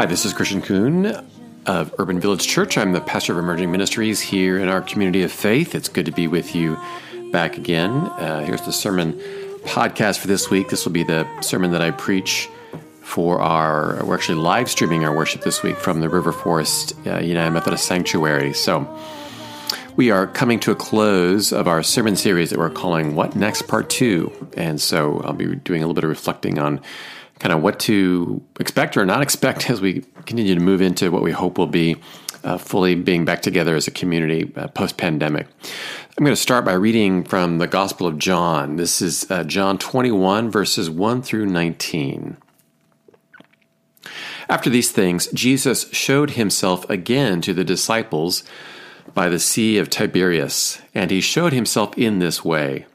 Hi, this is Christian Coon of Urban Village Church. I'm the pastor of emerging ministries here in our community of faith. It's good to be with you back again. Uh, here's the sermon podcast for this week. This will be the sermon that I preach for our, we're actually live streaming our worship this week from the River Forest uh, United Methodist Sanctuary. So we are coming to a close of our sermon series that we're calling What Next Part 2. And so I'll be doing a little bit of reflecting on kind of what to expect or not expect as we continue to move into what we hope will be uh, fully being back together as a community uh, post pandemic. I'm going to start by reading from the Gospel of John. This is uh, John 21, verses 1 through 19. After these things, Jesus showed himself again to the disciples by the Sea of Tiberias, and he showed himself in this way.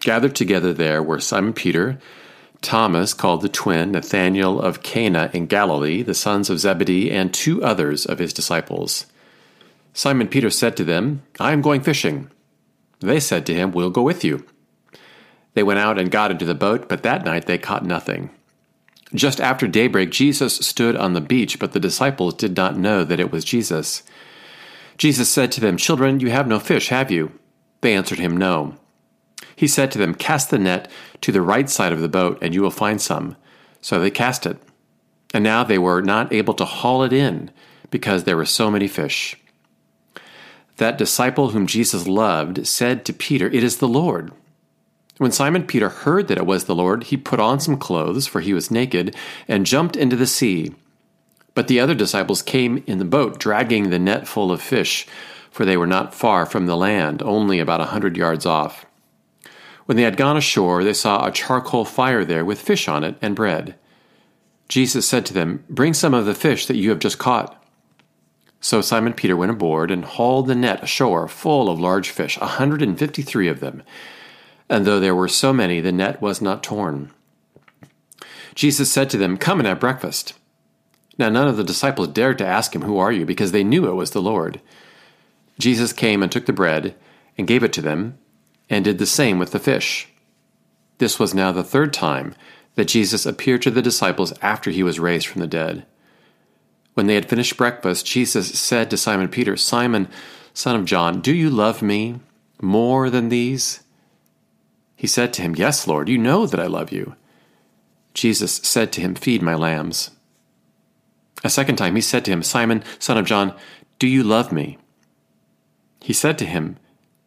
Gathered together there were Simon Peter, Thomas, called the twin, Nathanael of Cana in Galilee, the sons of Zebedee, and two others of his disciples. Simon Peter said to them, I am going fishing. They said to him, We'll go with you. They went out and got into the boat, but that night they caught nothing. Just after daybreak, Jesus stood on the beach, but the disciples did not know that it was Jesus. Jesus said to them, Children, you have no fish, have you? They answered him, No. He said to them, Cast the net to the right side of the boat, and you will find some. So they cast it. And now they were not able to haul it in, because there were so many fish. That disciple whom Jesus loved said to Peter, It is the Lord. When Simon Peter heard that it was the Lord, he put on some clothes, for he was naked, and jumped into the sea. But the other disciples came in the boat, dragging the net full of fish, for they were not far from the land, only about a hundred yards off. When they had gone ashore, they saw a charcoal fire there with fish on it and bread. Jesus said to them, Bring some of the fish that you have just caught. So Simon Peter went aboard and hauled the net ashore full of large fish, a hundred and fifty three of them. And though there were so many, the net was not torn. Jesus said to them, Come and have breakfast. Now none of the disciples dared to ask him, Who are you? because they knew it was the Lord. Jesus came and took the bread and gave it to them and did the same with the fish. This was now the third time that Jesus appeared to the disciples after he was raised from the dead. When they had finished breakfast, Jesus said to Simon Peter, Simon, son of John, do you love me more than these? He said to him, Yes, Lord, you know that I love you. Jesus said to him, Feed my lambs. A second time he said to him, Simon, son of John, do you love me? He said to him,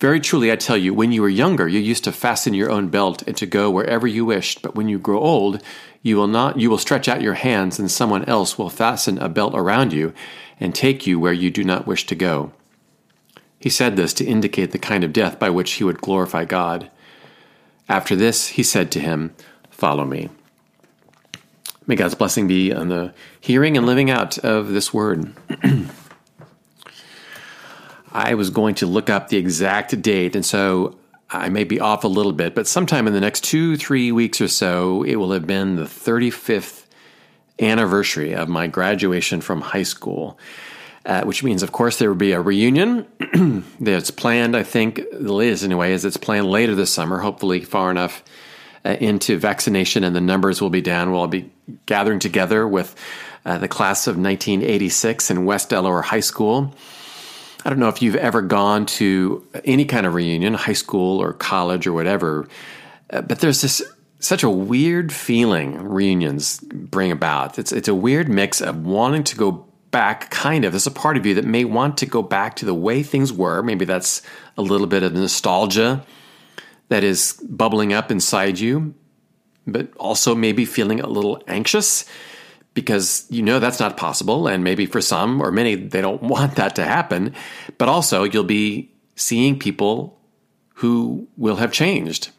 Very truly, I tell you, when you were younger, you used to fasten your own belt and to go wherever you wished. But when you grow old, you will not, you will stretch out your hands, and someone else will fasten a belt around you and take you where you do not wish to go. He said this to indicate the kind of death by which he would glorify God. After this, he said to him, Follow me. May God's blessing be on the hearing and living out of this word. I was going to look up the exact date, and so I may be off a little bit, but sometime in the next two, three weeks or so, it will have been the 35th anniversary of my graduation from high school. Uh, which means, of course, there will be a reunion that's planned. I think the latest, anyway, is it's planned later this summer, hopefully far enough uh, into vaccination and the numbers will be down. We'll be gathering together with uh, the class of 1986 in West Delaware High School. I don't know if you've ever gone to any kind of reunion, high school or college or whatever, uh, but there's this such a weird feeling reunions bring about. It's it's a weird mix of wanting to go back, kind of. There's a part of you that may want to go back to the way things were. Maybe that's a little bit of nostalgia that is bubbling up inside you, but also maybe feeling a little anxious because you know that's not possible. And maybe for some or many, they don't want that to happen. But also, you'll be seeing people who will have changed.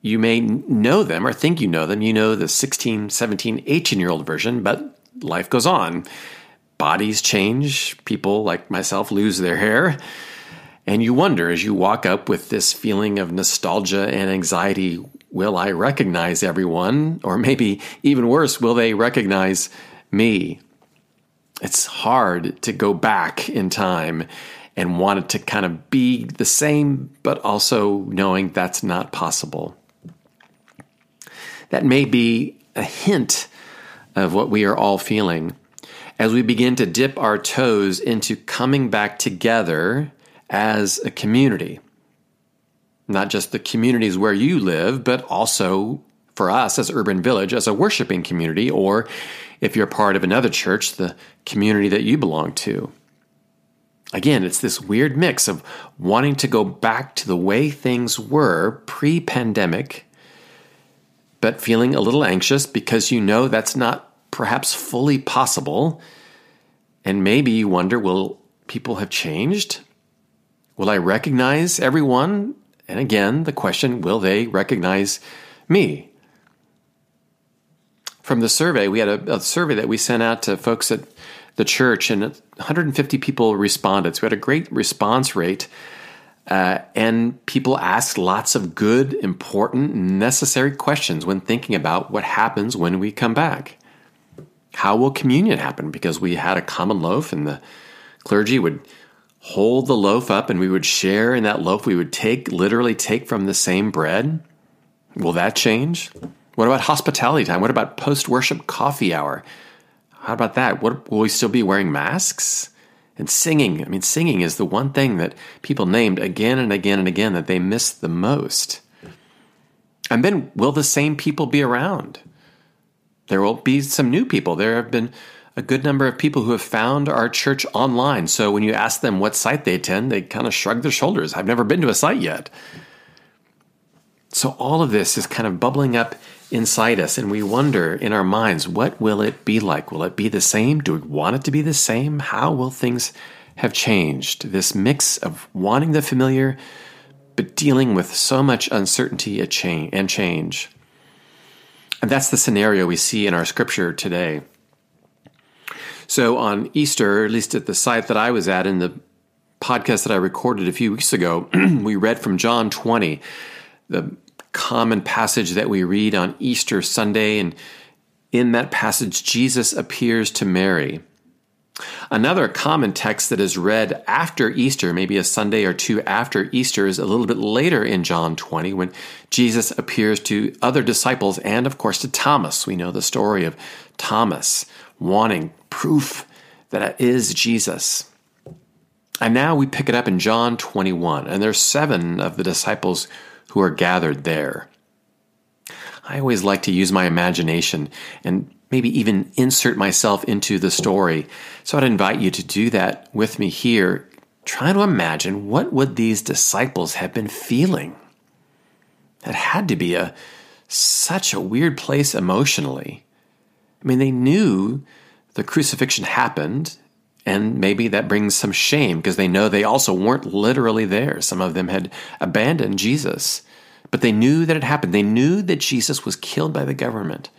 You may know them or think you know them. You know the 16, 17, 18 year old version, but life goes on. Bodies change. People like myself lose their hair. And you wonder as you walk up with this feeling of nostalgia and anxiety will I recognize everyone? Or maybe even worse, will they recognize me? It's hard to go back in time and want it to kind of be the same, but also knowing that's not possible. That may be a hint of what we are all feeling as we begin to dip our toes into coming back together as a community. Not just the communities where you live, but also for us as Urban Village, as a worshiping community, or if you're part of another church, the community that you belong to. Again, it's this weird mix of wanting to go back to the way things were pre pandemic, but feeling a little anxious because you know that's not perhaps fully possible. And maybe you wonder will people have changed? Will I recognize everyone? And again, the question will they recognize me? From the survey, we had a, a survey that we sent out to folks at the church, and 150 people responded. So we had a great response rate. Uh, and people asked lots of good, important, necessary questions when thinking about what happens when we come back. How will communion happen? Because we had a common loaf, and the clergy would hold the loaf up and we would share in that loaf. We would take, literally take from the same bread. Will that change? What about hospitality time? What about post worship coffee hour? How about that? What, will we still be wearing masks? And singing. I mean, singing is the one thing that people named again and again and again that they miss the most. And then, will the same people be around? There will be some new people. There have been a good number of people who have found our church online. So when you ask them what site they attend, they kind of shrug their shoulders. I've never been to a site yet. So all of this is kind of bubbling up inside us, and we wonder in our minds, what will it be like? Will it be the same? Do we want it to be the same? How will things have changed? This mix of wanting the familiar, but dealing with so much uncertainty and change. And that's the scenario we see in our scripture today. So on Easter, at least at the site that I was at in the podcast that I recorded a few weeks ago, we read from John 20, the common passage that we read on Easter Sunday. And in that passage, Jesus appears to Mary. Another common text that is read after Easter, maybe a Sunday or two after Easter, is a little bit later in John 20 when Jesus appears to other disciples and, of course, to Thomas. We know the story of Thomas wanting proof that it is Jesus. And now we pick it up in John 21, and there's seven of the disciples who are gathered there. I always like to use my imagination and maybe even insert myself into the story. So I'd invite you to do that with me here. Try to imagine what would these disciples have been feeling? That had to be a such a weird place emotionally. I mean, they knew the crucifixion happened, and maybe that brings some shame because they know they also weren't literally there. Some of them had abandoned Jesus, but they knew that it happened. They knew that Jesus was killed by the government.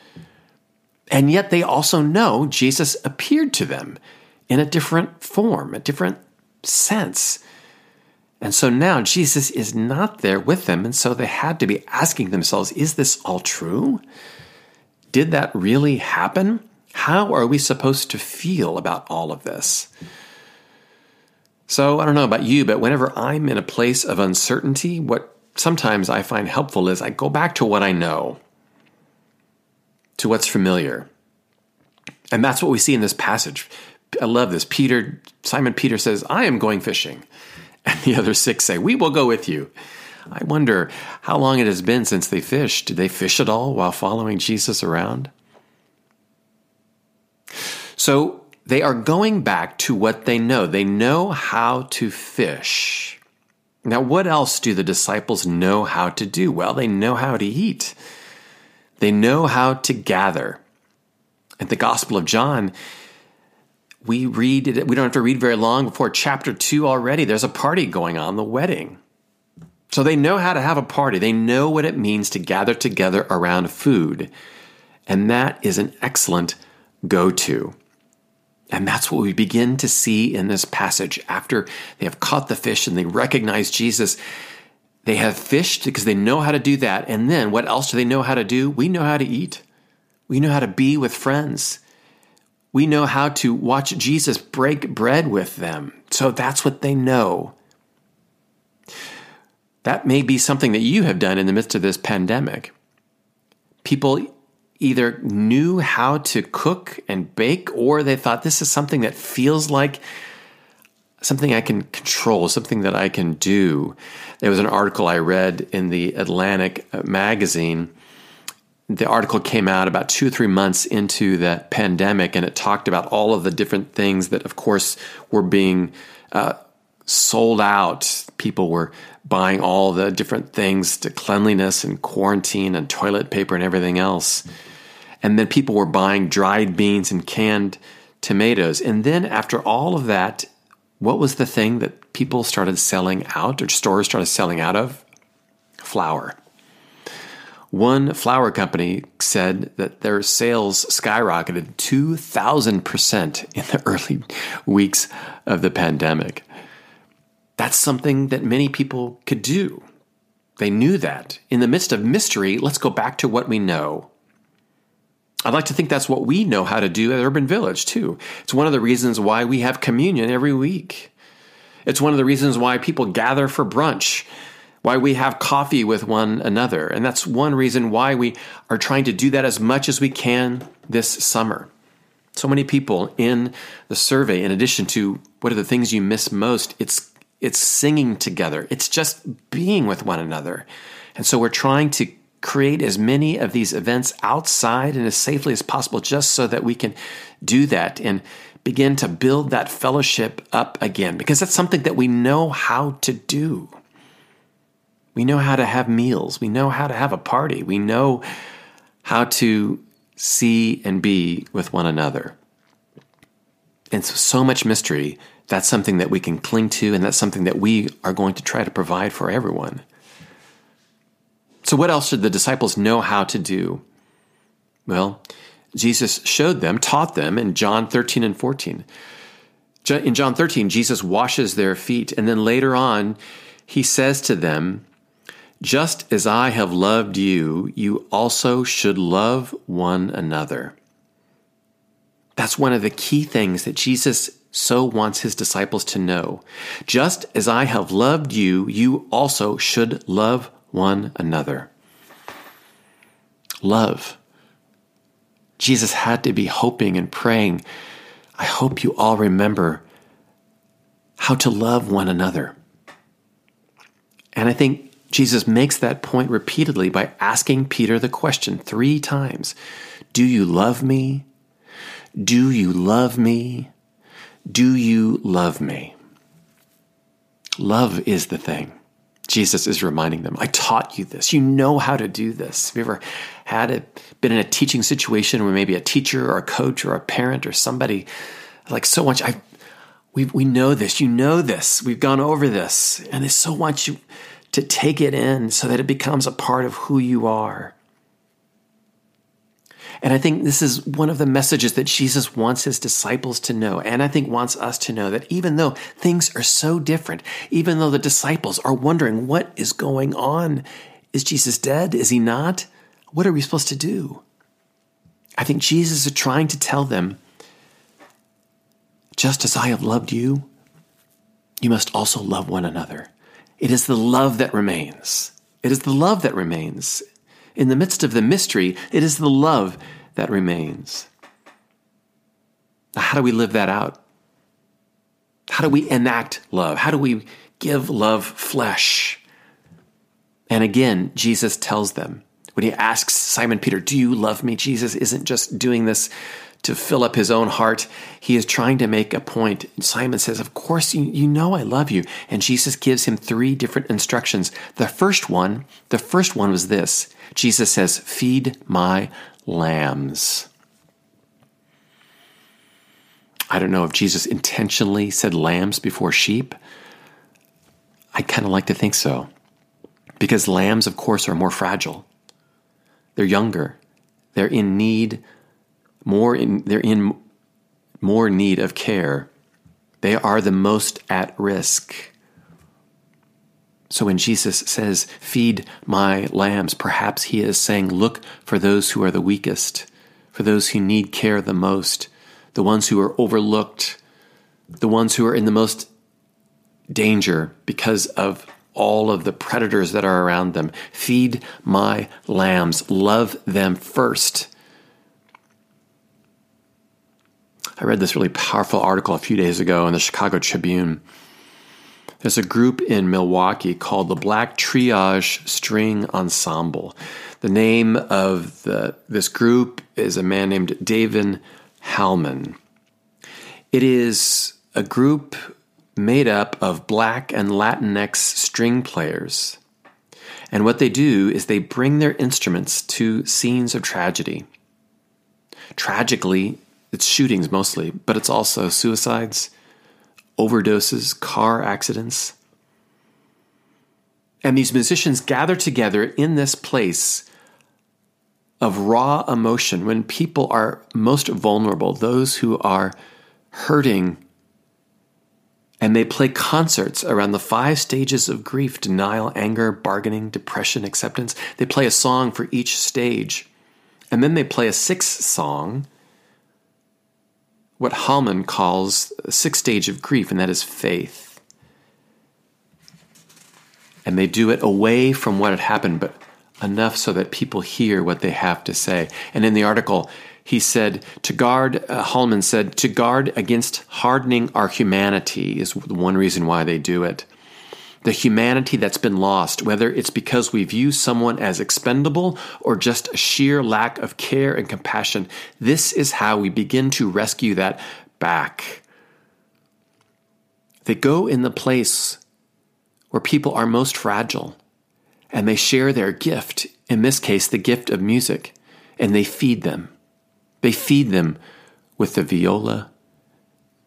And yet they also know Jesus appeared to them in a different form, a different sense. And so now Jesus is not there with them. And so they had to be asking themselves, is this all true? Did that really happen? How are we supposed to feel about all of this? So I don't know about you, but whenever I'm in a place of uncertainty, what sometimes I find helpful is I go back to what I know, to what's familiar. And that's what we see in this passage. I love this. Peter, Simon Peter says, I am going fishing. And the other six say, We will go with you. I wonder how long it has been since they fished. Did they fish at all while following Jesus around? So they are going back to what they know. They know how to fish. Now, what else do the disciples know how to do? Well, they know how to eat, they know how to gather. In the Gospel of John, we read it, we don't have to read very long before chapter 2 already. There's a party going on, the wedding. So they know how to have a party. They know what it means to gather together around food. And that is an excellent go to. And that's what we begin to see in this passage. After they have caught the fish and they recognize Jesus, they have fished because they know how to do that. And then what else do they know how to do? We know how to eat. We know how to be with friends. We know how to watch Jesus break bread with them. So that's what they know. That may be something that you have done in the midst of this pandemic. People either knew how to cook and bake, or they thought this is something that feels like something I can control, something that I can do. There was an article I read in the Atlantic uh, magazine. The article came out about two or three months into the pandemic, and it talked about all of the different things that, of course, were being uh, sold out. People were buying all the different things to cleanliness and quarantine and toilet paper and everything else. And then people were buying dried beans and canned tomatoes. And then after all of that, what was the thing that people started selling out or stores started selling out of? Flour. One flour company said that their sales skyrocketed 2,000% in the early weeks of the pandemic. That's something that many people could do. They knew that. In the midst of mystery, let's go back to what we know. I'd like to think that's what we know how to do at Urban Village, too. It's one of the reasons why we have communion every week. It's one of the reasons why people gather for brunch, why we have coffee with one another. And that's one reason why we are trying to do that as much as we can this summer. So many people in the survey, in addition to what are the things you miss most, it's it's singing together, it's just being with one another. And so we're trying to create as many of these events outside and as safely as possible just so that we can do that and begin to build that fellowship up again because that's something that we know how to do. We know how to have meals, we know how to have a party, we know how to see and be with one another. And so, so much mystery that's something that we can cling to, and that's something that we are going to try to provide for everyone. So, what else should the disciples know how to do? Well, Jesus showed them, taught them in John 13 and 14. In John 13, Jesus washes their feet, and then later on, he says to them, Just as I have loved you, you also should love one another. That's one of the key things that Jesus so wants his disciples to know. Just as I have loved you, you also should love one another. Love. Jesus had to be hoping and praying. I hope you all remember how to love one another. And I think Jesus makes that point repeatedly by asking Peter the question three times Do you love me? Do you love me? Do you love me? Love is the thing. Jesus is reminding them, I taught you this. You know how to do this. Have you ever had it, been in a teaching situation where maybe a teacher or a coach or a parent or somebody like so much, I, we, we know this, you know this, we've gone over this, and they so want you to take it in so that it becomes a part of who you are. And I think this is one of the messages that Jesus wants his disciples to know. And I think wants us to know that even though things are so different, even though the disciples are wondering what is going on, is Jesus dead? Is he not? What are we supposed to do? I think Jesus is trying to tell them just as I have loved you, you must also love one another. It is the love that remains. It is the love that remains. In the midst of the mystery, it is the love that remains. How do we live that out? How do we enact love? How do we give love flesh? And again, Jesus tells them when he asks Simon Peter, Do you love me? Jesus isn't just doing this to fill up his own heart. He is trying to make a point. Simon says, Of course, you, you know I love you. And Jesus gives him three different instructions. The first one, the first one was this Jesus says, Feed my lambs. I don't know if Jesus intentionally said lambs before sheep. I kind of like to think so. Because lambs, of course, are more fragile. They're younger. They're in need more in they're in more need of care. They are the most at risk. So when Jesus says, Feed my lambs, perhaps he is saying, Look for those who are the weakest, for those who need care the most, the ones who are overlooked, the ones who are in the most danger because of all of the predators that are around them. Feed my lambs, love them first. I read this really powerful article a few days ago in the Chicago Tribune. There's a group in Milwaukee called the Black Triage String Ensemble. The name of the, this group is a man named David Hallman. It is a group made up of black and Latinx string players. And what they do is they bring their instruments to scenes of tragedy. Tragically, it's shootings mostly, but it's also suicides, overdoses, car accidents. And these musicians gather together in this place of raw emotion when people are most vulnerable, those who are hurting and they play concerts around the five stages of grief denial, anger, bargaining, depression, acceptance. They play a song for each stage. And then they play a sixth song, what Hallman calls a sixth stage of grief, and that is faith. And they do it away from what had happened, but enough so that people hear what they have to say. And in the article, he said to guard uh, hallman said to guard against hardening our humanity is one reason why they do it the humanity that's been lost whether it's because we view someone as expendable or just a sheer lack of care and compassion this is how we begin to rescue that back. They go in the place where people are most fragile and they share their gift in this case the gift of music and they feed them. They feed them with the viola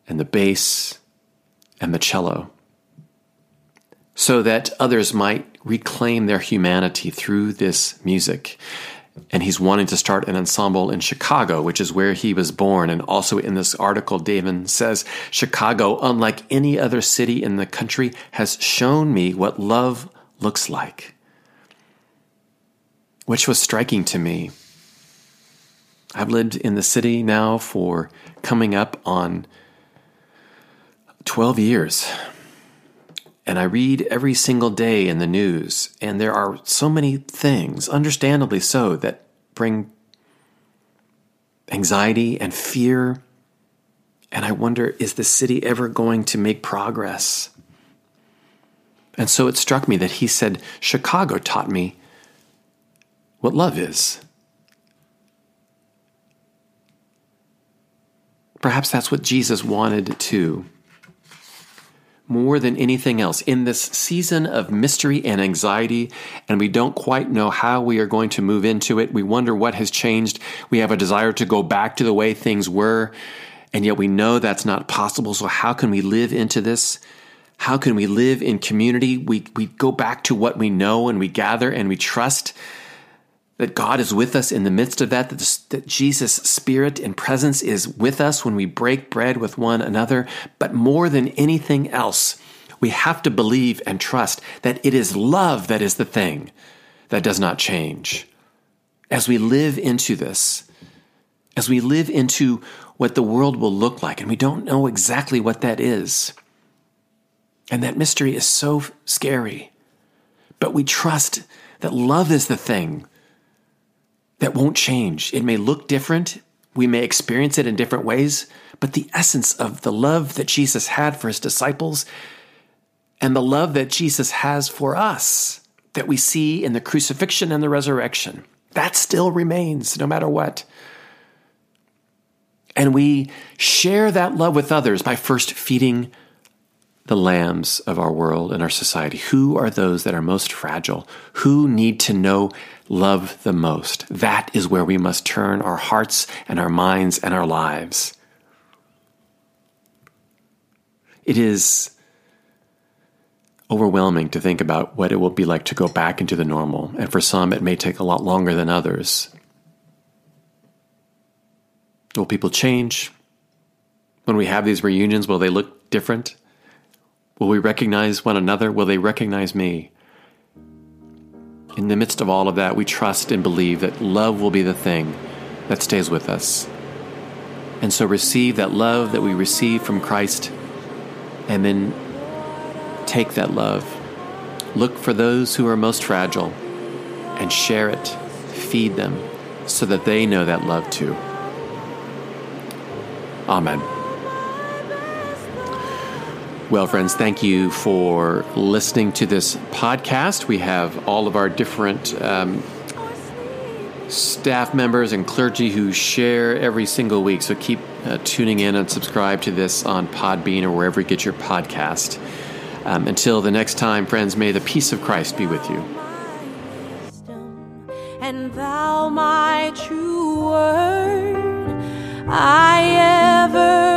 and the bass and the cello so that others might reclaim their humanity through this music. And he's wanting to start an ensemble in Chicago, which is where he was born. And also in this article, David says Chicago, unlike any other city in the country, has shown me what love looks like, which was striking to me I've lived in the city now for coming up on 12 years. And I read every single day in the news, and there are so many things, understandably so, that bring anxiety and fear. And I wonder is the city ever going to make progress? And so it struck me that he said, Chicago taught me what love is. Perhaps that's what Jesus wanted too. More than anything else, in this season of mystery and anxiety, and we don't quite know how we are going to move into it, we wonder what has changed. We have a desire to go back to the way things were, and yet we know that's not possible. So, how can we live into this? How can we live in community? We, we go back to what we know and we gather and we trust that God is with us in the midst of that, that, that Jesus' spirit and presence is with us when we break bread with one another. But more than anything else, we have to believe and trust that it is love that is the thing that does not change. As we live into this, as we live into what the world will look like, and we don't know exactly what that is. And that mystery is so scary. But we trust that love is the thing that won't change. It may look different, we may experience it in different ways, but the essence of the love that Jesus had for his disciples and the love that Jesus has for us that we see in the crucifixion and the resurrection, that still remains no matter what. And we share that love with others by first feeding the lambs of our world and our society. Who are those that are most fragile? Who need to know love the most. That is where we must turn our hearts and our minds and our lives. It is overwhelming to think about what it will be like to go back into the normal, and for some, it may take a lot longer than others. Will people change? When we have these reunions, will they look different? Will we recognize one another? Will they recognize me? In the midst of all of that, we trust and believe that love will be the thing that stays with us. And so receive that love that we receive from Christ and then take that love. Look for those who are most fragile and share it, feed them so that they know that love too. Amen. Well, friends, thank you for listening to this podcast. We have all of our different um, staff members and clergy who share every single week. So keep uh, tuning in and subscribe to this on Podbean or wherever you get your podcast. Um, until the next time, friends, may the peace of Christ be with you. And thou my true word I ever